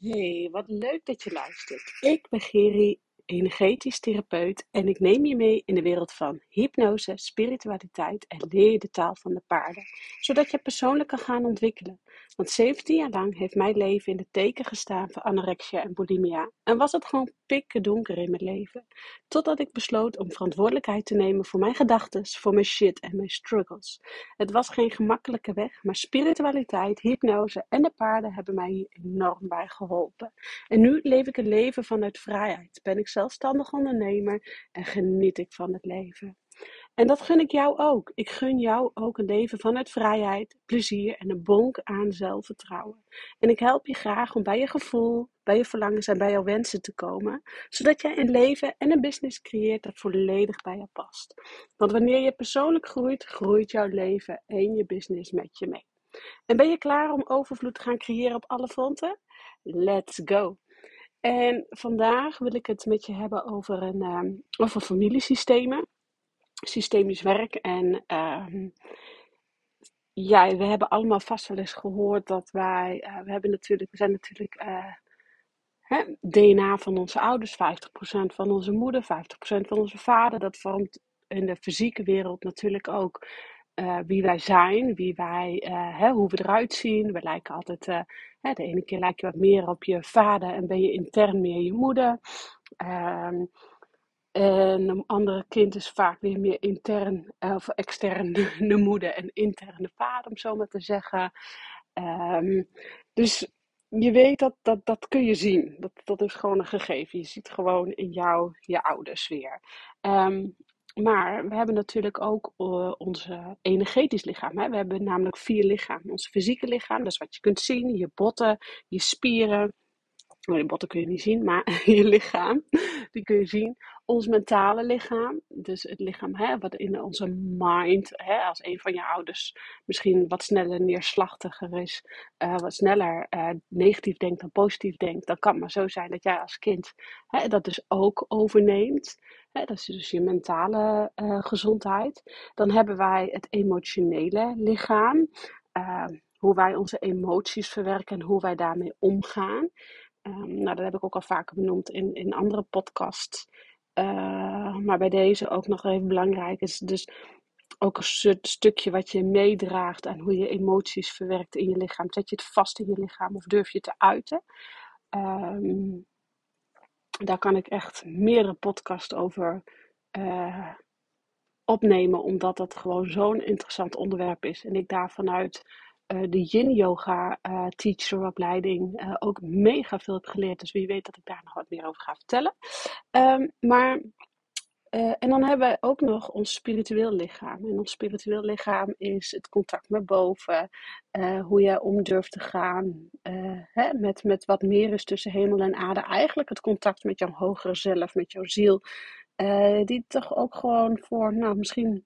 Hey, wat leuk dat je luistert. Ik ben Geri, energetisch therapeut en ik neem je mee in de wereld van hypnose, spiritualiteit en leer je de taal van de paarden, zodat je persoonlijk kan gaan ontwikkelen. Want 17 jaar lang heeft mijn leven in de teken gestaan van anorexia en bulimia en was het gewoon pikken donker in mijn leven. Totdat ik besloot om verantwoordelijkheid te nemen voor mijn gedachten, voor mijn shit en mijn struggles. Het was geen gemakkelijke weg, maar spiritualiteit, hypnose en de paarden hebben mij hier enorm bij geholpen. En nu leef ik een leven vanuit vrijheid. Ben ik zelfstandig ondernemer en geniet ik van het leven. En dat gun ik jou ook. Ik gun jou ook een leven vanuit vrijheid, plezier en een bonk aan zelfvertrouwen. En ik help je graag om bij je gevoel, bij je verlangens en bij jouw wensen te komen, zodat jij een leven en een business creëert dat volledig bij je past. Want wanneer je persoonlijk groeit, groeit jouw leven en je business met je mee. En ben je klaar om overvloed te gaan creëren op alle fronten? Let's go! En vandaag wil ik het met je hebben over, een, um, over familiesystemen systemisch werk. En uh, ja, we hebben allemaal vast wel eens gehoord dat wij, uh, we hebben natuurlijk, we zijn natuurlijk uh, hè, DNA van onze ouders, 50% van onze moeder, 50% van onze vader. Dat vormt in de fysieke wereld natuurlijk ook uh, wie wij zijn, wie wij, hè, hoe we eruit zien. We lijken altijd, hè, de ene keer lijk je wat meer op je vader en ben je intern meer je moeder. Ehm, en een andere kind is vaak weer meer intern of extern de moeder en intern de vader, om zo maar te zeggen. Um, dus je weet dat, dat, dat kun je zien. Dat, dat is gewoon een gegeven. Je ziet gewoon in jou je ouders weer. Um, maar we hebben natuurlijk ook uh, onze energetisch lichaam. Hè? We hebben namelijk vier lichamen. Ons fysieke lichaam, dat is wat je kunt zien. Je botten, je spieren, Oh, je botten kun je niet zien, maar je lichaam, die kun je zien. Ons mentale lichaam, dus het lichaam hè, wat in onze mind, hè, als een van je ouders misschien wat sneller neerslachtiger is, uh, wat sneller uh, negatief denkt dan positief denkt, dan kan het maar zo zijn dat jij als kind hè, dat dus ook overneemt. Hè, dat is dus je mentale uh, gezondheid. Dan hebben wij het emotionele lichaam. hoe wij onze emoties verwerken en hoe wij daarmee omgaan. Um, nou, dat heb ik ook al vaker benoemd in, in andere podcasts. Uh, maar bij deze ook nog even belangrijk is dus ook een stukje wat je meedraagt aan hoe je emoties verwerkt in je lichaam. Zet je het vast in je lichaam of durf je het te uiten? Um, daar kan ik echt meerdere podcasts over uh, opnemen, omdat dat gewoon zo'n interessant onderwerp is. En ik daar vanuit uh, de Yin Yoga uh, teacheropleiding uh, ook mega veel heb geleerd. Dus wie weet dat ik daar nog wat meer over ga vertellen. Um, maar, en dan hebben we ook nog ons spiritueel lichaam. En ons spiritueel lichaam is het contact met boven. hoe je om durft te gaan hè, met, met wat meer is tussen hemel en aarde. Eigenlijk het contact met jouw hogere zelf, met jouw ziel. die toch ook gewoon voor, nou misschien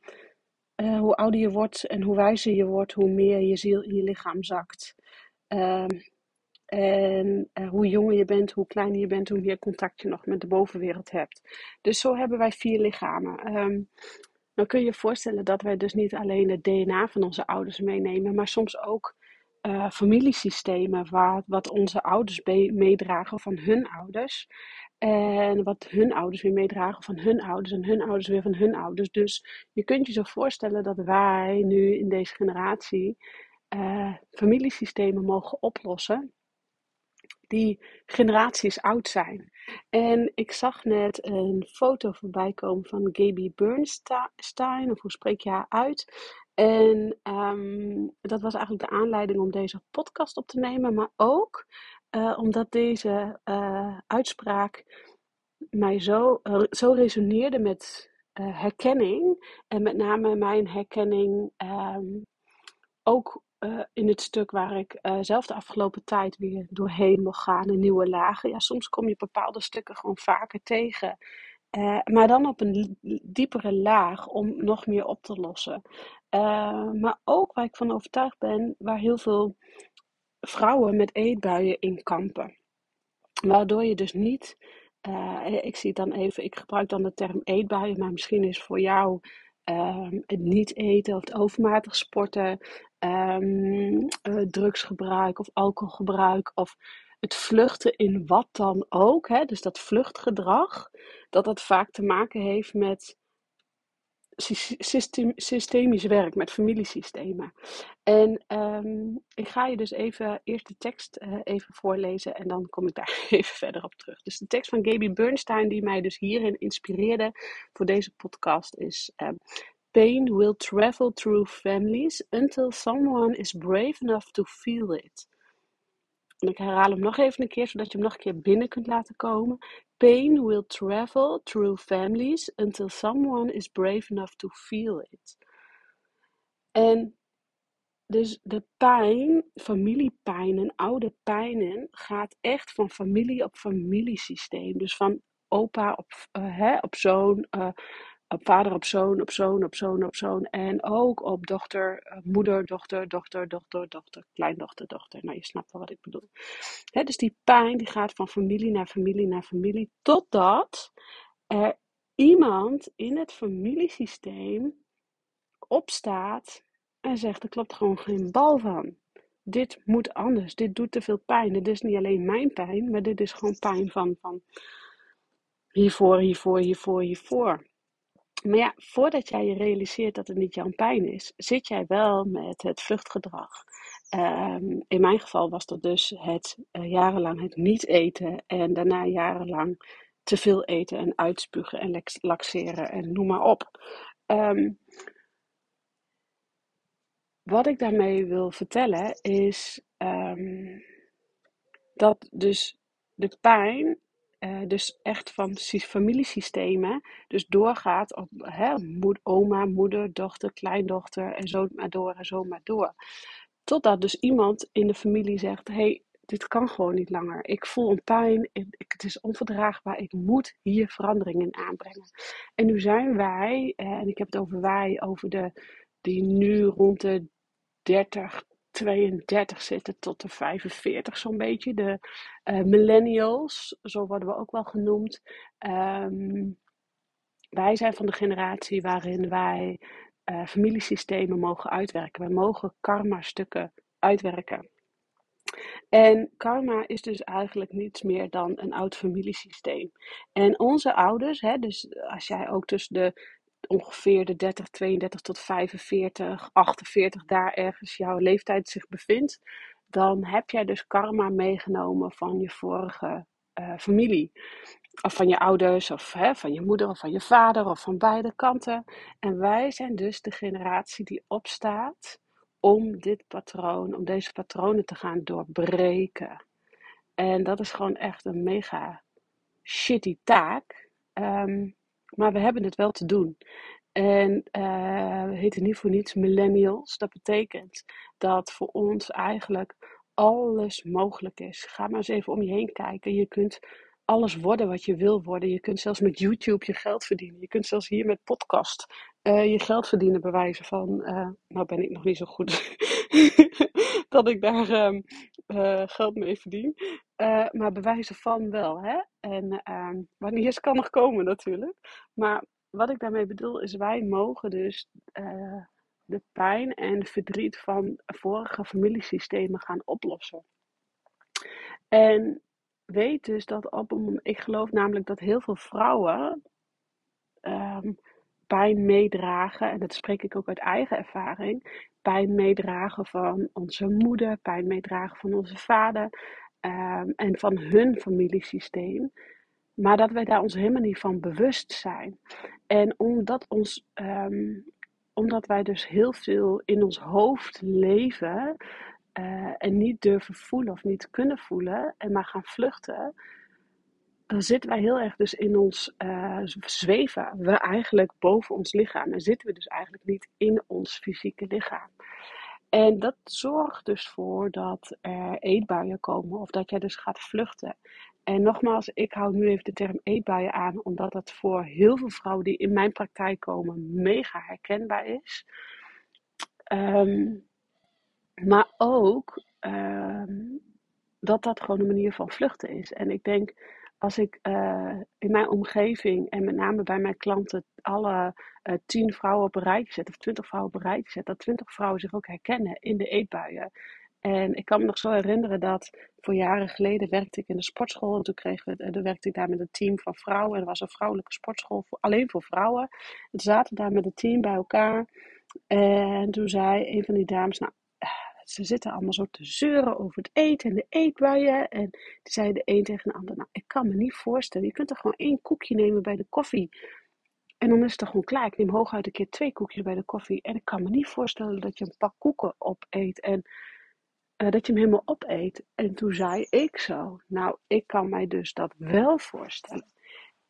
uh, hoe ouder je wordt en hoe wijzer je wordt, hoe meer je ziel in je lichaam zakt. Uh, en uh, hoe jonger je bent, hoe kleiner je bent, hoe meer contact je nog met de bovenwereld hebt. Dus zo hebben wij vier lichamen. Um, dan kun je je voorstellen dat wij dus niet alleen het DNA van onze ouders meenemen, maar soms ook uh, familiesystemen waar, wat onze ouders meedragen van hun ouders. En wat hun ouders weer meedragen van hun ouders en hun ouders weer van hun ouders. Dus je kunt je zo voorstellen dat wij nu in deze generatie uh, familiesystemen mogen oplossen die generaties oud zijn. En ik zag net een foto voorbij komen van Gaby Bernstein, of hoe spreek je haar uit? En um, dat was eigenlijk de aanleiding om deze podcast op te nemen, maar ook uh, omdat deze uh, uitspraak mij zo, uh, zo resoneerde met herkenning. En met name mijn herkenning um, ook in het stuk waar ik zelf de afgelopen tijd weer doorheen mocht gaan, in nieuwe lagen. Ja, soms kom je bepaalde stukken gewoon vaker tegen. Uh, maar dan op een diepere laag om nog meer op te lossen. Uh, maar ook waar ik van overtuigd ben, waar heel veel vrouwen met eetbuien in kampen. Waardoor je dus niet, uh, ik zie dan even, ik gebruik dan de term eetbuien, maar misschien is voor jou ehm, het niet eten of het overmatig sporten, um, drugsgebruik of alcoholgebruik of het vluchten in wat dan ook, hè, dus dat vluchtgedrag, dat dat vaak te maken heeft met system, systemisch werk, met familiesystemen. En ehm, ik ga je dus even eerst de tekst uh, even voorlezen en dan kom ik daar even verder op terug. Dus de tekst van Gaby Bernstein, die mij dus hierin inspireerde voor deze podcast, is: um, Pain will travel through families until someone is brave enough to feel it. En ik herhaal hem nog even een keer, zodat je hem nog een keer binnen kunt laten komen. Pain will travel through families until someone is brave enough to feel it. En dus de pijn, familiepijn en oude pijnen, gaat echt van familie op familiesysteem. Dus van opa op, uh, hè, op zoon, uh, op vader op zoon, op zoon, op zoon, op zoon. En ook op dochter, uh, moeder, dochter, dochter, dochter, dochter, kleindochter, dochter. Nou, je snapt wel wat ik bedoel. Dus die pijn die gaat van familie naar familie naar familie, totdat er iemand in het familiesysteem opstaat en zegt: er klopt gewoon geen bal van. Dit moet anders. Dit doet te veel pijn. Dit is niet alleen mijn pijn, maar dit is gewoon pijn van, van hiervoor, hiervoor, hiervoor, hiervoor. Maar ja, voordat jij je realiseert dat het niet jouw pijn is, zit jij wel met het vluchtgedrag. Um, in mijn geval was dat dus het uh, jarenlang het niet eten en daarna jarenlang te veel eten en uitspugen en laxeren en noem maar op. Um, wat ik daarmee wil vertellen is um, dat dus de pijn uh, dus echt van familiesystemen dus doorgaat op hè, oma, moeder, dochter, kleindochter en zo maar door en zo maar door. Totdat dus iemand in de familie zegt: hey, dit kan gewoon niet langer. Ik voel een pijn, het is onverdraagbaar, ik moet hier verandering in aanbrengen. En nu zijn wij, eh, en ik heb het over wij, over de die nu rond de 30, 32 zitten tot de 45 zo'n beetje. De uh, millennials, zo worden we ook wel genoemd. Um, wij zijn van de generatie waarin wij uh, familiesystemen mogen uitwerken. Wij mogen karma-stukken uitwerken. En karma is dus eigenlijk niets meer dan een oud familiesysteem. En onze ouders, hè, dus als jij ook tussen de ongeveer de 30, 32 tot 45, 48 daar ergens jouw leeftijd zich bevindt, dan heb jij dus karma meegenomen van je vorige uh, familie. Of van je ouders, of hè, van je moeder, of van je vader, of van beide kanten. En wij zijn dus de generatie die opstaat om dit patroon, om deze patronen te gaan doorbreken. En dat is gewoon echt een mega shitty taak. Um, maar we hebben het wel te doen. En uh, we heten niet voor niets millennials. Dat betekent dat voor ons eigenlijk alles mogelijk is. Ga maar eens even om je heen kijken. Je kunt alles worden wat je wil worden. Je kunt zelfs met YouTube je geld verdienen. Je kunt zelfs hier met podcast uh, je geld verdienen, bij wijze van. Uh, nou ben ik nog niet zo goed dat ik daar um, uh, geld mee verdien. maar bij wijze van wel. Hè? En ehm, wanneer het kan nog komen natuurlijk. Maar wat ik daarmee bedoel is, wij mogen dus de pijn en verdriet van vorige familiesystemen gaan oplossen. En weet dus dat op een, ik geloof namelijk dat heel veel vrouwen um, pijn meedragen, en dat spreek ik ook uit eigen ervaring, pijn meedragen van onze moeder, pijn meedragen van onze vader um, en van hun familiesysteem. Maar dat wij daar ons helemaal niet van bewust zijn. En omdat, ons, um, omdat wij dus heel veel in ons hoofd leven, uh, en niet durven voelen of niet kunnen voelen en maar gaan vluchten, dan zitten wij heel erg dus in ons uh, zweven. We eigenlijk boven ons lichaam en zitten we dus eigenlijk niet in ons fysieke lichaam. En dat zorgt dus voor dat er eetbuien komen of dat jij dus gaat vluchten. En nogmaals, ik hou nu even de term eetbuien aan, omdat dat voor heel veel vrouwen die in mijn praktijk komen mega herkenbaar is. Um, maar ook um, dat dat gewoon een manier van vluchten is. En ik denk, als ik uh, in mijn omgeving en met name bij mijn klanten alle uh, tien vrouwen op een zet, of twintig vrouwen op een zet, dat twintig vrouwen zich ook herkennen in de eetbuien. En ik kan me nog zo herinneren dat voor jaren geleden werkte ik in de sportschool. En toen, kregen we, dan werkte ik daar met een team van vrouwen. En er was een vrouwelijke sportschool voor, alleen voor vrouwen. En toen zaten we daar met het team bij elkaar. En toen zei een van die dames, nou, ze zitten allemaal zo te zeuren over het eten en de eetbuien. En die zei de een tegen de ander, nou, ik kan me niet voorstellen. Je kunt er gewoon één koekje nemen bij de koffie. En dan is het toch gewoon klaar. Ik neem hooguit een keer twee koekjes bij de koffie. En ik kan me niet voorstellen dat je een pak koeken opeet. En uh, dat je hem helemaal opeet. En toen zei ik zo, nou, ik kan mij dus dat wel voorstellen.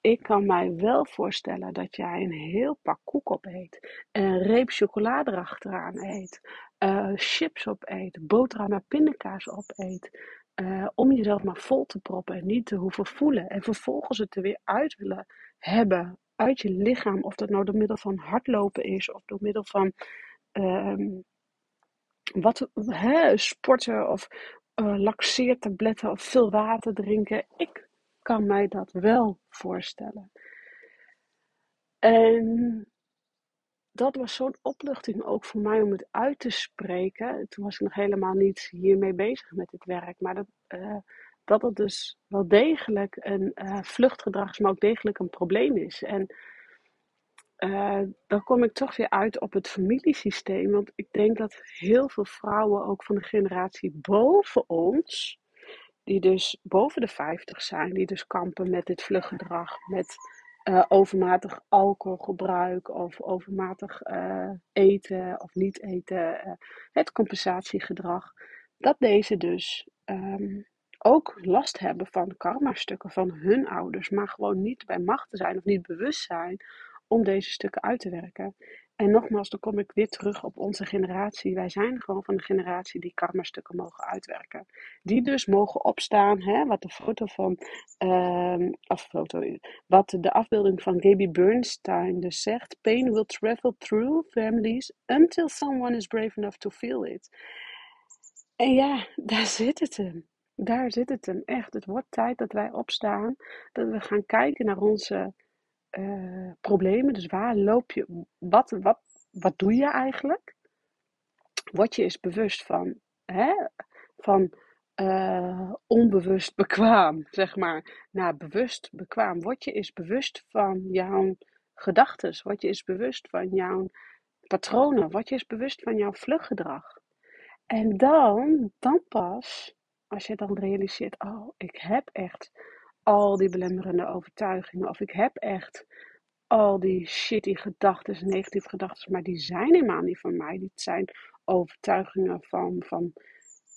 Ik kan mij wel voorstellen dat jij een heel pak koek opeet. Een reep chocolade erachteraan eet. Uh, chips opeet. Boterham met pindakaas opeet. Uh, om jezelf maar vol te proppen en niet te hoeven voelen. En vervolgens het er weer uit willen hebben uit je lichaam. Of dat nou door middel van hardlopen is of door middel van uh, wat, hè, sporten of uh, laxeertabletten of veel water drinken. Ik kan mij dat wel voorstellen. En dat was zo'n opluchting ook voor mij om het uit te spreken. Toen was ik nog helemaal niet hiermee bezig met het werk. Maar dat, uh, dat het dus wel degelijk een uh, vluchtgedrag is, maar ook degelijk een probleem is. En uh, dan kom ik toch weer uit op het familiesysteem. Want ik denk dat heel veel vrouwen, ook van de generatie boven ons, die dus boven de 50 zijn, die dus kampen met dit vluchtgedrag, met uh, overmatig alcoholgebruik of overmatig uh, eten of niet eten, het compensatiegedrag, dat deze dus um, ook last hebben van karma-stukken van hun ouders, maar gewoon niet bij macht te zijn of niet bewust zijn om deze stukken uit te werken. En nogmaals, dan kom ik weer terug op onze generatie. Wij zijn gewoon van de generatie die karma-stukken mogen uitwerken. Die dus mogen opstaan, hè, wat de foto van, uh, foto, wat de afbeelding van Gaby Bernstein dus zegt. Pain will travel through families until someone is brave enough to feel it. En ja, daar zit het hem. Daar zit het hem echt. Het wordt tijd dat wij opstaan, dat we gaan kijken naar onze uh, problemen. Dus waar loop je, wat, wat, wat doe je eigenlijk? Word je eens bewust van, hè, van uh, onbewust bekwaam, zeg maar, naar bewust bekwaam. Word je eens bewust van jouw gedachten. Word je eens bewust van jouw patronen. Word je eens bewust van jouw vluchtgedrag. En dan, dan pas, als je dan realiseert, oh, ik heb echt al die belemmerende overtuigingen. Of ik heb echt al die shitty gedachten, negatieve gedachten, maar die zijn helemaal niet van mij. Die zijn overtuigingen van, van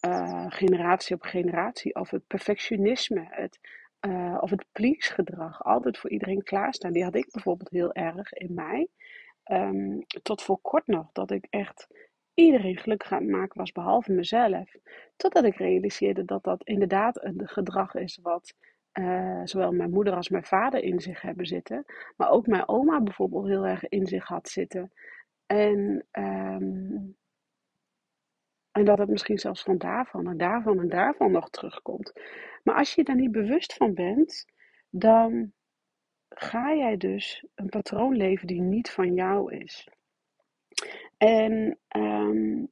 uh, generatie op generatie. Of het perfectionisme, het, uh, of het please-gedrag. Altijd voor iedereen klaarstaan. Die had ik bijvoorbeeld heel erg in mij. Um, tot voor kort nog, dat ik echt iedereen gelukkig aan het maken was, behalve mezelf. Totdat ik realiseerde dat dat inderdaad een gedrag is wat uh, zowel mijn moeder als mijn vader in zich hebben zitten. Maar ook mijn oma bijvoorbeeld heel erg in zich had zitten. En, um, en dat het misschien zelfs van daarvan en daarvan en daarvan nog terugkomt. Maar als je daar niet bewust van bent, dan ga jij dus een patroon leven die niet van jou is. En um,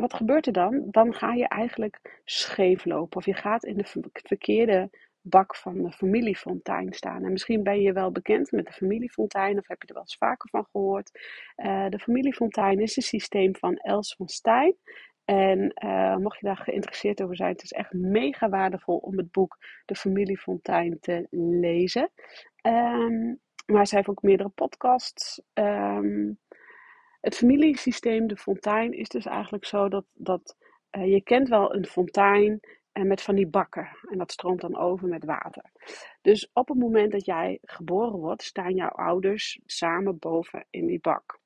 wat gebeurt er dan? Dan ga je eigenlijk scheef lopen of je gaat in de verkeerde bak van de familiefontein staan. En misschien ben je wel bekend met de familiefontein of heb je er wel eens vaker van gehoord. Uh, de familiefontein is een systeem van Els van Stein. En uh, mocht je daar geïnteresseerd over zijn, het is echt mega waardevol om het boek De Familiefontein te lezen. Um, maar zij heeft ook meerdere podcasts. Um, het familiesysteem, de fontein, is dus eigenlijk zo dat, dat uh, je kent wel een fontein en met van die bakken. En dat stroomt dan over met water. Dus op het moment dat jij geboren wordt, staan jouw ouders samen boven in die bak.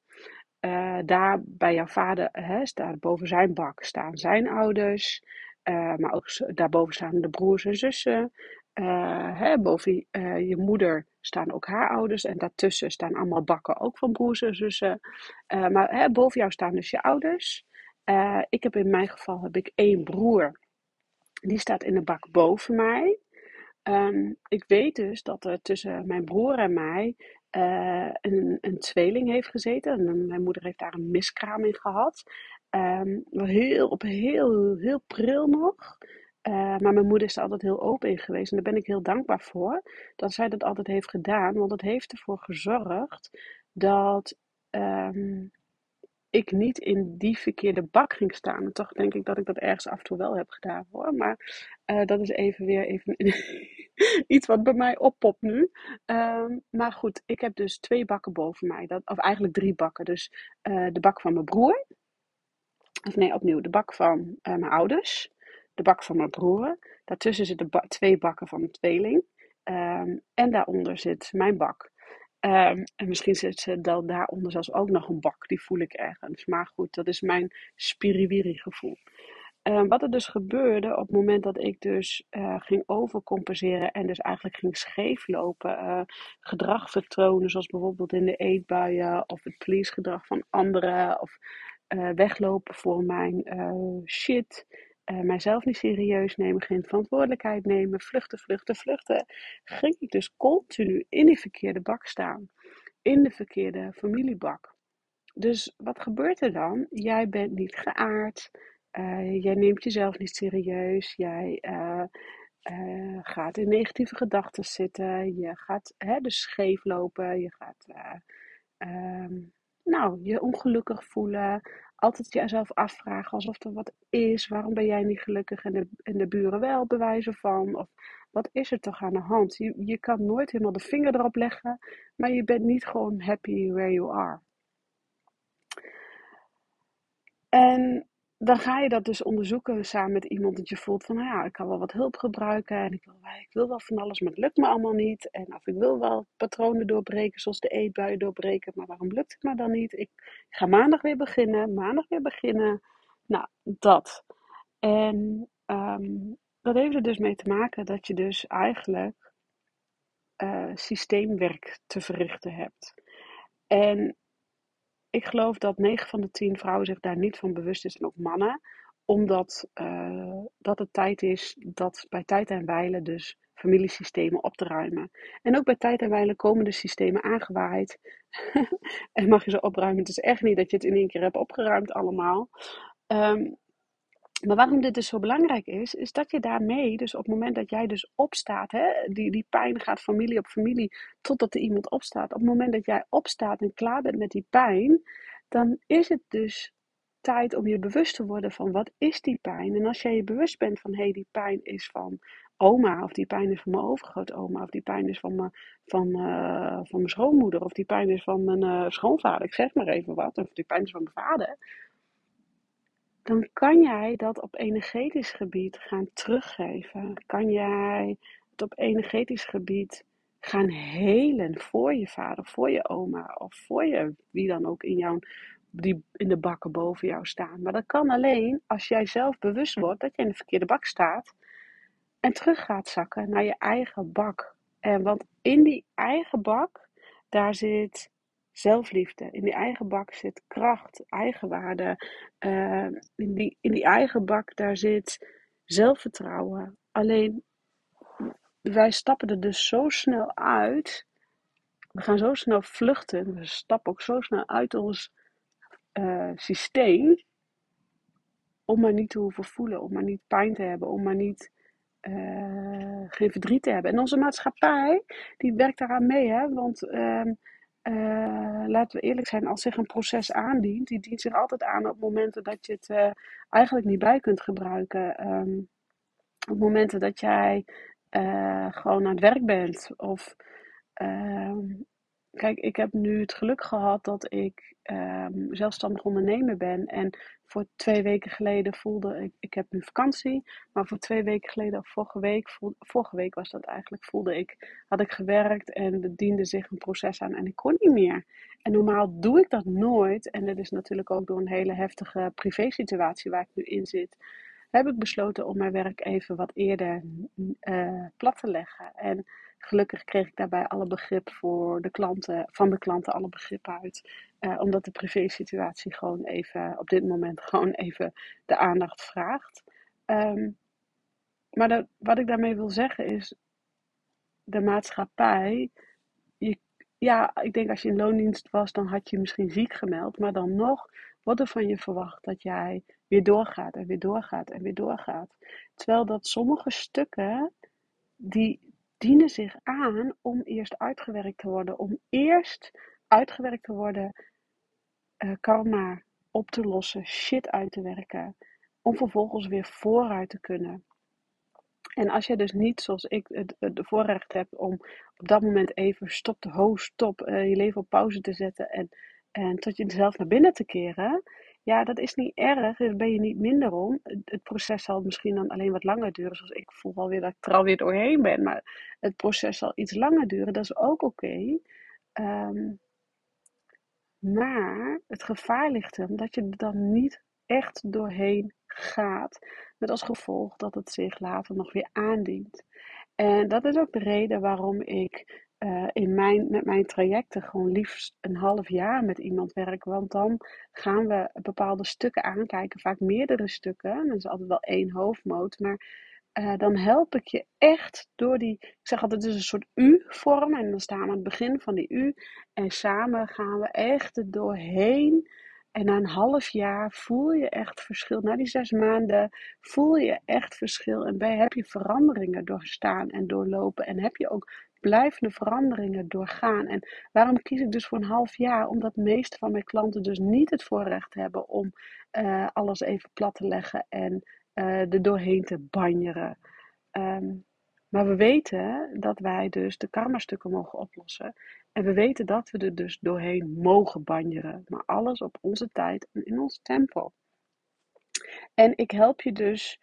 Uh, daar bij jouw vader, hè, boven zijn bak, staan zijn ouders. Maar ook daarboven staan de broers en zussen. Uh, hè, boven uh, je moeder staan ook haar ouders. En daartussen staan allemaal bakken ook van broers en zussen. Uh, maar hè, boven jou staan dus je ouders. ik heb in mijn geval heb ik één broer. Die staat in de bak boven mij. Um, ik weet dus dat er tussen mijn broer en mij een, een tweeling heeft gezeten. En mijn moeder heeft daar een miskraam in gehad. Ehm, wel heel, op heel, heel pril nog. Eh, maar mijn moeder is er altijd heel open in geweest. En daar ben ik heel dankbaar voor. Dat zij dat altijd heeft gedaan. Want dat heeft ervoor gezorgd dat ehm, ik niet in die verkeerde bak ging staan. En toch denk ik dat ik dat ergens af en toe wel heb gedaan hoor. Maar uh, dat is even weer even iets wat bij mij oppopt nu. Um, maar goed, ik heb dus twee bakken boven mij. Dat, of eigenlijk drie bakken. Dus uh, de bak van mijn broer. Of nee, opnieuw. De bak van mijn ouders. De bak van mijn broer. Daartussen zitten ba twee bakken van een tweeling. Um, en daaronder zit mijn bak. Um, en misschien zit ze daaronder zelfs ook nog een bak. Die voel ik ergens. Maar goed, dat is mijn spiriwiri gevoel. Um, wat er dus gebeurde op het moment dat ik dus uh, ging overcompenseren en dus eigenlijk ging scheeflopen, uh, gedrag vertonen, zoals bijvoorbeeld in de eetbuien of het please-gedrag van anderen of uh, weglopen voor mijn shit, mijzelf niet serieus nemen, geen verantwoordelijkheid nemen, vluchten, vluchten, vluchten, ging ik dus continu in die verkeerde bak staan, in de verkeerde familiebak. Dus wat gebeurt er dan? Jij bent niet geaard. Uh, jij neemt jezelf niet serieus. Jij uh, uh, gaat in negatieve gedachten zitten. Je gaat hè, dus scheef lopen. Je gaat um, nou, je ongelukkig voelen. Altijd jezelf afvragen alsof er wat is. Waarom ben jij niet gelukkig en de, en de buren wel bewijzen van? Of wat is er toch aan de hand? Je, je kan nooit helemaal de vinger erop leggen. Maar je bent niet gewoon happy where you are. En dan ga je dat dus onderzoeken samen met iemand dat je voelt van, nou ja, ik kan wel wat hulp gebruiken en ik wil, ik wil wel van alles, maar het lukt me allemaal niet. En of ik wil wel patronen doorbreken, zoals de eetbuien doorbreken, maar waarom lukt het me dan niet? Ik ga maandag weer beginnen, maandag weer beginnen. Nou, dat. En um, dat heeft er dus mee te maken dat je dus eigenlijk uh, systeemwerk te verrichten hebt. En ik geloof dat 9 van de 10 vrouwen zich daar niet van bewust is en ook mannen. Omdat uh, dat het tijd is dat bij tijd en wijle dus familiesystemen op te ruimen. En ook bij tijd en wijle komen de systemen aangewaaid. en mag je ze opruimen. Het is echt niet dat je het in één keer hebt opgeruimd allemaal. Um, maar waarom dit dus zo belangrijk is, is dat je daarmee, dus op het moment dat jij dus opstaat, hè, die, die pijn gaat familie op familie totdat er iemand opstaat. Op het moment dat jij opstaat en klaar bent met die pijn, dan is het dus tijd om je bewust te worden van wat is die pijn. En als jij je bewust bent van hé, hey, die pijn is van oma, of die pijn is van mijn overgrootoma, of die pijn is van mijn, van, uh, van mijn schoonmoeder, of die pijn is van mijn uh, schoonvader, ik zeg maar even wat, of die pijn is van mijn vader dan kan jij dat op energetisch gebied gaan teruggeven. Kan jij het op energetisch gebied gaan helen voor je vader, voor je oma of voor je wie dan ook in, jouw, die in de bakken boven jou staan. Maar dat kan alleen als jij zelf bewust wordt dat je in de verkeerde bak staat en terug gaat zakken naar je eigen bak. En want in die eigen bak, daar zit zelfliefde. In die eigen bak zit kracht, eigenwaarde. Uh, in, die, in die eigen bak daar zit zelfvertrouwen. Alleen wij stappen er dus zo snel uit. We gaan zo snel vluchten. We stappen ook zo snel uit ons uh, systeem. Om maar niet te hoeven voelen, om maar niet pijn te hebben, om maar niet uh, geen verdriet te hebben. En onze maatschappij, die werkt daaraan mee, hè? Want uh, uh, laten we eerlijk zijn, als zich een proces aandient, die dient zich altijd aan op momenten dat je het uh, eigenlijk niet bij kunt gebruiken. Um, op momenten dat jij uh, gewoon aan het werk bent. Of ehm, kijk, ik heb nu het geluk gehad dat ik um, zelfstandig ondernemer ben. En voor twee weken geleden voelde ik, ik heb nu vakantie, maar voor twee weken geleden of vorige week, vorige week was dat eigenlijk, voelde ik, had ik gewerkt en er diende zich een proces aan en ik kon niet meer. En normaal doe ik dat nooit. En dat is natuurlijk ook door een hele heftige privésituatie waar ik nu in zit heb ik besloten om mijn werk even wat eerder uh, plat te leggen. En gelukkig kreeg ik daarbij alle begrip voor de klanten, van de klanten alle begrip uit. Uh, omdat de privésituatie gewoon even op dit moment gewoon even de aandacht vraagt. Um, maar dat, wat ik daarmee wil zeggen is, de maatschappij, ja, ik denk als je in loondienst was, dan had je misschien ziek gemeld. Maar dan nog wordt er van je verwacht dat jij weer doorgaat en weer doorgaat en weer doorgaat. Terwijl dat sommige stukken, die dienen zich aan om eerst uitgewerkt te worden. Om eerst uitgewerkt te worden, uh, karma op te lossen, shit uit te werken. Om vervolgens weer vooruit te kunnen. En als je dus niet, zoals ik, het, het voorrecht hebt om op dat moment even stop de host, stop, uh, je leven op pauze te zetten en, en tot jezelf naar binnen te keren, ja, dat is niet erg, daar ben je niet minder om. Het, proces zal misschien dan alleen wat langer duren, zoals ik voel alweer dat ik er alweer doorheen ben, maar het proces zal iets langer duren, dat is ook oké. Ehm, maar het gevaar ligt hem dat je er dan niet echt doorheen gaat. Met als gevolg dat het zich later nog weer aandient. En dat is ook de reden waarom ik uh, in mijn, met mijn trajecten gewoon liefst een half jaar met iemand werk. Want dan gaan we bepaalde stukken aankijken, vaak meerdere stukken. Dat is altijd wel één hoofdmoot. Maar uh, dan help ik je echt door die. Ik zeg altijd, het is een soort U-vorm. En dan staan we aan het begin van die U. En samen gaan we echt er doorheen. En na een half jaar voel je echt verschil. Na die zes maanden voel je echt verschil. En bij, heb je veranderingen doorstaan en doorlopen. En heb je ook blijvende veranderingen doorgaan. En waarom kies ik dus voor een half jaar? Omdat de meeste van mijn klanten dus niet het voorrecht hebben om uh, alles even plat te leggen en uh, er doorheen te banjeren. Um, maar we weten dat wij dus de karma-stukken mogen oplossen. En we weten dat we er dus doorheen mogen banjeren. Maar alles op onze tijd en in ons tempo. En ik help je dus,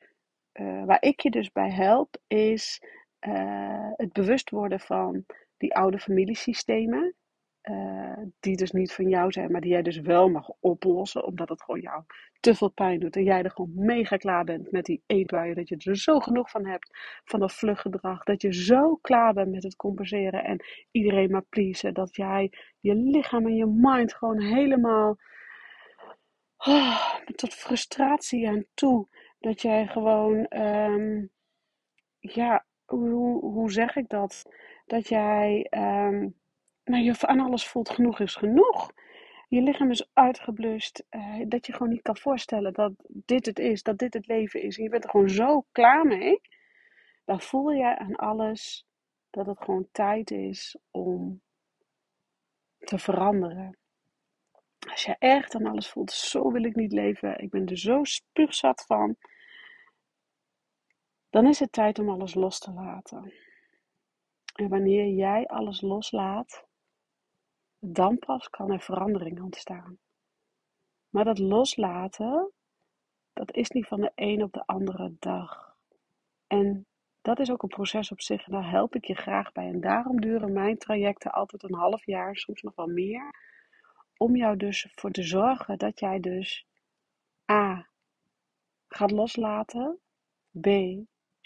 uh, waar ik je dus bij help, is uh, het bewust worden van die oude familiesystemen. Uh, die dus niet van jou zijn, maar die jij dus wel mag oplossen, omdat het gewoon jou te veel pijn doet. En jij er gewoon mega klaar bent met die eetbuien, dat je er zo genoeg van hebt, van dat vluggedrag. Dat je zo klaar bent met het compenseren en iedereen maar pleasen. Dat jij je lichaam en je mind gewoon helemaal oh, tot frustratie aan toe. Dat jij gewoon, um, ja, hoe, hoe zeg ik dat? Dat jij um, nou, je aan alles voelt genoeg is genoeg. Je lichaam is uitgeblust. Uh, dat je gewoon niet kan voorstellen dat dit het is, dat dit het leven is. En je bent er gewoon zo klaar mee. Dan voel je aan alles dat het gewoon tijd is om te veranderen. Als je echt aan alles voelt, zo wil ik niet leven. Ik ben er zo spuugzat van dan is het tijd om alles los te laten. En wanneer jij alles loslaat, dan pas kan er verandering ontstaan. Maar dat loslaten, dat is niet van de een op de andere dag. En dat is ook een proces op zich en daar help ik je graag bij. En daarom duren mijn trajecten altijd een half jaar, soms nog wel meer. Om jou dus voor te zorgen dat jij dus A. gaat loslaten. B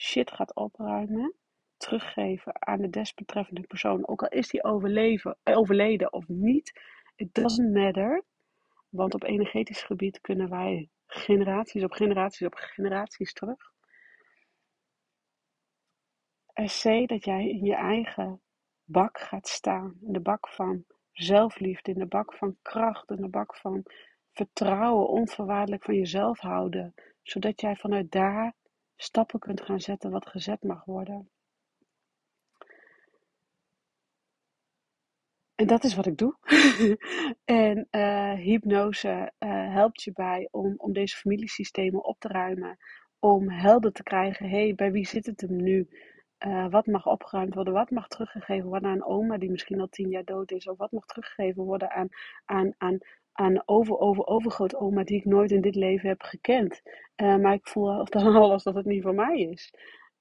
shit gaat opruimen, teruggeven aan de desbetreffende persoon, ook al is die overleven, eh, overleden of niet, it doesn't matter. Want op energetisch gebied kunnen wij generaties op generaties op generaties terug. En C, dat jij in je eigen bak gaat staan. In de bak van zelfliefde, in de bak van kracht, in de bak van vertrouwen, onvoorwaardelijk van jezelf houden. Zodat jij vanuit daar stappen kunt gaan zetten wat gezet mag worden. En dat is wat ik doe. en uh, hypnose uh, helpt je bij om, om deze familiesystemen op te ruimen. Om helder te krijgen, hé, hey, bij wie zit het hem nu? Uh, wat mag opgeruimd worden? Wat mag teruggegeven worden aan oma die misschien al tien jaar dood is? Of wat mag teruggegeven worden aan, aan, aan aan over, over, overgrootoma die ik nooit in dit leven heb gekend. Uh, maar ik voel dan alles dat het niet voor mij is.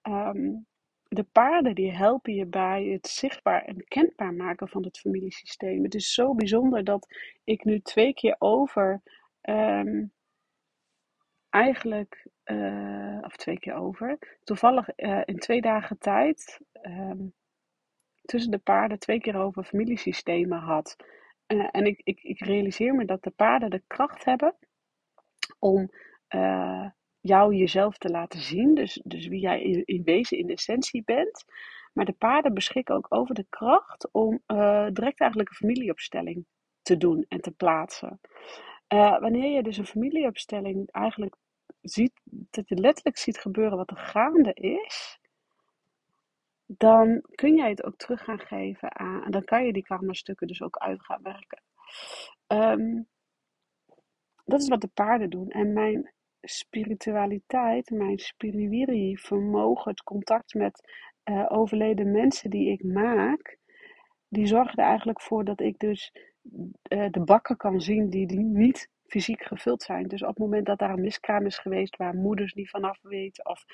Um, de paarden die helpen je bij het zichtbaar en kenbaar maken van het familiesysteem. Het is zo bijzonder dat ik nu twee keer over, um, eigenlijk, uh, of twee keer over, toevallig uh, in twee dagen tijd, um, tussen de paarden twee keer over familiesystemen had. Uh, en ik, ik, ik, realiseer me dat de paarden de kracht hebben om uh, jou jezelf te laten zien. Dus, dus wie jij in, wezen in essentie bent. Maar de paarden beschikken ook over de kracht om uh, direct eigenlijk een familieopstelling te doen en te plaatsen. Wanneer je dus een familieopstelling eigenlijk ziet, dat je letterlijk ziet gebeuren wat er gaande is, dan kun jij het ook terug gaan geven aan, en dan kan je die karma-stukken dus ook uit gaan werken. Um, dat is wat de paarden doen. En mijn spiritualiteit, mijn spiriwiri, vermogen, het contact met uh, overleden mensen die ik maak, die zorgen er eigenlijk voor dat ik dus uh, de bakken kan zien die, die niet fysiek gevuld zijn. Dus op het moment dat daar een miskraam is geweest waar moeders niet vanaf weten of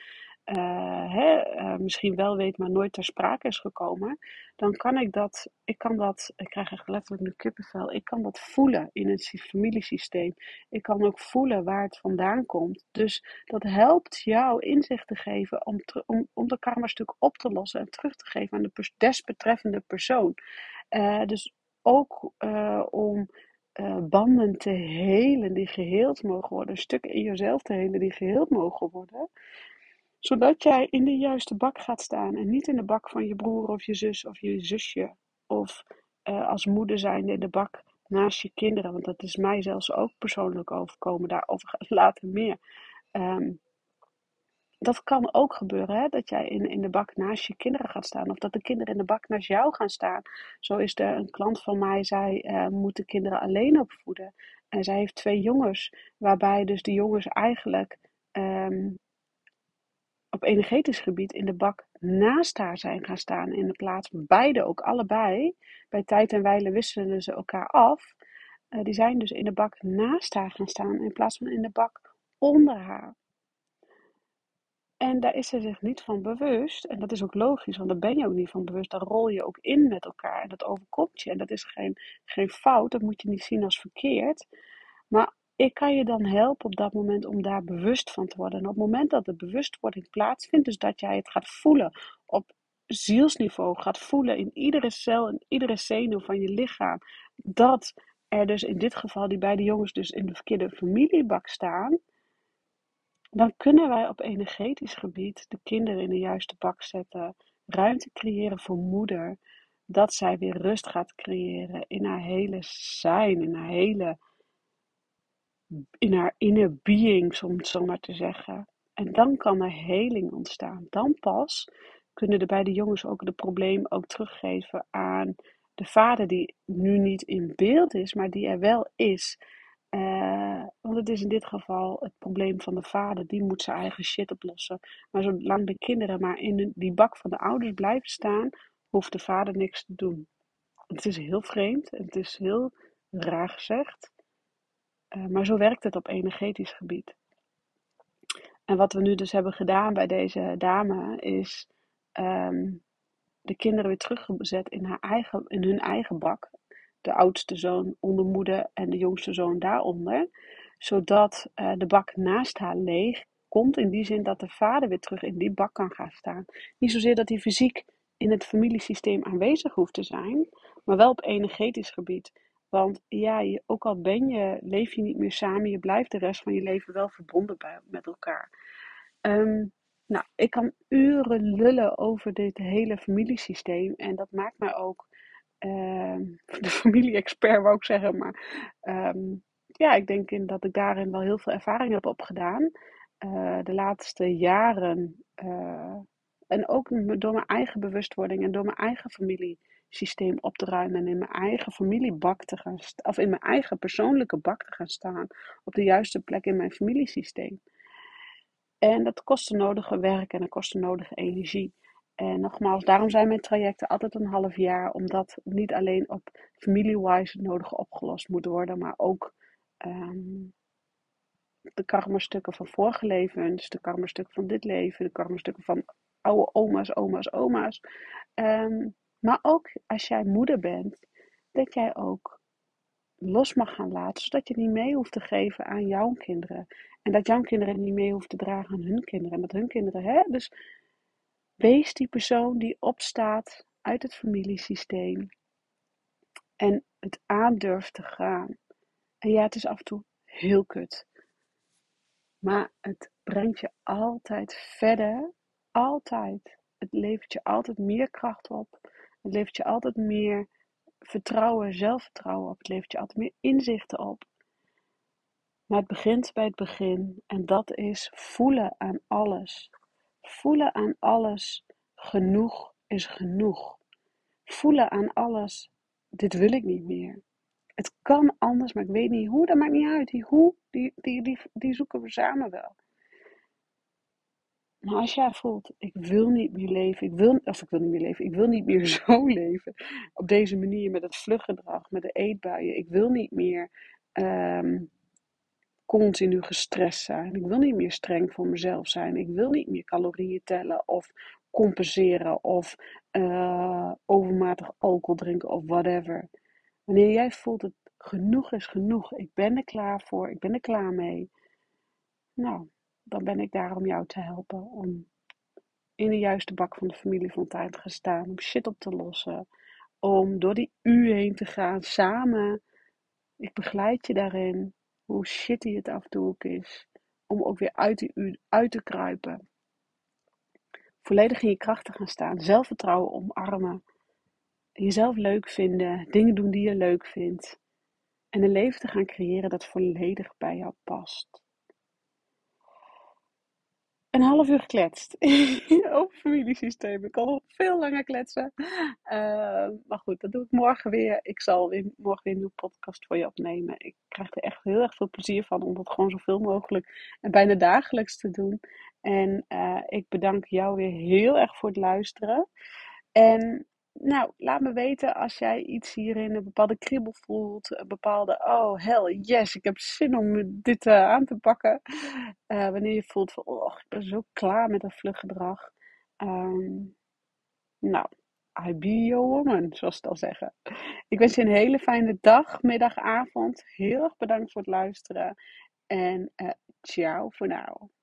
uh, hè, uh, misschien wel weet, maar nooit ter sprake is gekomen, dan kan ik dat, ik kan dat, ik krijg echt letterlijk een kippenvel, ik kan dat voelen in het familiesysteem. Ik kan ook voelen waar het vandaan komt. Dus dat helpt jou inzicht te geven om, om, om de karma-stuk op te lossen en terug te geven aan de desbetreffende persoon. Uh, dus ook om banden te helen die geheeld mogen worden, stukken in jezelf te helen die geheeld mogen worden zodat jij in de juiste bak gaat staan en niet in de bak van je broer of je zus of je zusje. Of uh, als moeder zijnde in de bak naast je kinderen. Want dat is mij zelfs ook persoonlijk overkomen. Daarover later meer. Um, dat kan ook gebeuren, hè? dat jij in, in de bak naast je kinderen gaat staan. Of dat de kinderen in de bak naast jou gaan staan. Zo is er een klant van mij, zij uh, moet de kinderen alleen opvoeden. En zij heeft twee jongens, waarbij dus de jongens eigenlijk um, op energetisch gebied in de bak naast haar zijn gaan staan. In de plaats van beide, ook allebei. Bij tijd en wijle wisselen ze elkaar af. Uh, die zijn dus in de bak naast haar gaan staan in plaats van in de bak onder haar. En daar is ze zich niet van bewust. En dat is ook logisch, want daar ben je ook niet van bewust. Daar rol je ook in met elkaar. En dat overkomt je. En dat is geen, geen fout. Dat moet je niet zien als verkeerd. Maar ik kan je dan helpen op dat moment om daar bewust van te worden. En op het moment dat de bewustwording plaatsvindt, dus dat jij het gaat voelen op zielsniveau, gaat voelen in iedere cel, in iedere zenuw van je lichaam, dat er dus in dit geval die beide jongens dus in de verkeerde familiebak staan, dan kunnen wij op energetisch gebied de kinderen in de juiste bak zetten, ruimte creëren voor moeder, dat zij weer rust gaat creëren in haar hele zijn, in haar hele in haar inner being, om het zo maar te zeggen. En dan kan er heling ontstaan. Dan pas kunnen de beide jongens ook het probleem ook teruggeven aan de vader die nu niet in beeld is, maar die er wel is. Uh, want het is in dit geval het probleem van de vader, die moet zijn eigen shit oplossen. Maar zolang de kinderen maar in die bak van de ouders blijven staan, hoeft de vader niks te doen. Het is heel vreemd, het is heel raar gezegd. Uh, maar zo werkt het op energetisch gebied. En wat we nu dus hebben gedaan bij deze dame is um, de kinderen weer teruggezet in, haar eigen, in hun eigen bak. De oudste zoon onder moeder en de jongste zoon daaronder. Zodat uh, de bak naast haar leeg komt. In die zin dat de vader weer terug in die bak kan gaan staan. Niet zozeer dat hij fysiek in het familiesysteem aanwezig hoeft te zijn. Maar wel op energetisch gebied. Want ja, ook al ben je, leef je niet meer samen, je blijft de rest van je leven wel verbonden bij, met elkaar. Um, nou, ik kan uren lullen over dit hele familiesysteem. En dat maakt mij ook uh, de familie-expert, wou ik zeggen. Maar um, ja, ik denk in dat ik daarin wel heel veel ervaring heb opgedaan. Uh, de laatste jaren. Uh, en ook door mijn eigen bewustwording en door mijn eigen familie systeem op te ruimen en in mijn eigen familiebak te gaan of in mijn eigen persoonlijke bak te gaan staan op de juiste plek in mijn familiesysteem. En dat kost de nodige werk en dat kost de nodige energie. En nogmaals, daarom zijn mijn trajecten altijd een half jaar, omdat niet alleen op familie-wise nodig opgelost moet worden, maar ook um, de karma-stukken van vorige levens, de karma-stukken van dit leven, de karma-stukken van oude oma's, oma's, oma's. Um, maar ook als jij moeder bent, dat jij ook los mag gaan laten, zodat je niet mee hoeft te geven aan jouw kinderen. En dat jouw kinderen niet mee hoeft te dragen aan hun kinderen. En hun kinderen, hè? Dus wees die persoon die opstaat uit het familiesysteem. En het aandurft te gaan. En ja, het is af en toe heel kut. Maar het brengt je altijd verder. Altijd. Het levert je altijd meer kracht op. Het levert je altijd meer vertrouwen, zelfvertrouwen op. Het levert je altijd meer inzichten op. Maar het begint bij het begin en dat is voelen aan alles. Voelen aan alles. Genoeg is genoeg. Voelen aan alles. Dit wil ik niet meer. Het kan anders, maar ik weet niet hoe. Dat maakt niet uit. Die hoe, die, die, die, die zoeken we samen wel. Maar als jij voelt, ik wil niet meer leven, ik wil, of ik wil niet meer leven, ik wil niet meer zo leven. Op deze manier, met het vluggedrag, met de eetbuien. Ik wil niet meer ehm, continu gestrest zijn. Ik wil niet meer streng voor mezelf zijn. Ik wil niet meer calorieën tellen of compenseren of uh, overmatig alcohol drinken of whatever. Wanneer jij voelt dat genoeg is genoeg, ik ben er klaar voor, ik ben er klaar mee. Nou, dan ben ik daar om jou te helpen. Om in de juiste bak van de familiefontein te gaan staan. Om shit op te lossen. Om door die U heen te gaan. Samen. Ik begeleid je daarin. Hoe shitty het af en toe ook is. Om ook weer uit die U uit te kruipen. Volledig in je kracht te gaan staan. Zelfvertrouwen omarmen. Jezelf leuk vinden. Dingen doen die je leuk vindt. En een leven te gaan creëren dat volledig bij jou past een half uur gekletst over familiesysteem. Ik kan nog veel langer kletsen. Uh, maar goed, dat doe ik morgen weer. Ik zal morgen weer een nieuwe podcast voor je opnemen. Ik krijg er echt heel erg veel plezier van om dat gewoon zoveel mogelijk en bijna dagelijks te doen. En uh, ik bedank jou weer heel erg voor het luisteren. En nou, laat me weten als jij iets hierin een bepaalde kriebel voelt. Een bepaalde, oh hell yes, ik heb zin om dit uh, aan te pakken. Uh, wanneer je voelt van, oh, ik ben zo klaar met dat vluggedrag. Um, nou, I be your woman, zoals ze al zeggen. Ik wens je een hele fijne dag, middag, avond. Heel erg bedankt voor het luisteren. En uh, ciao voor nu.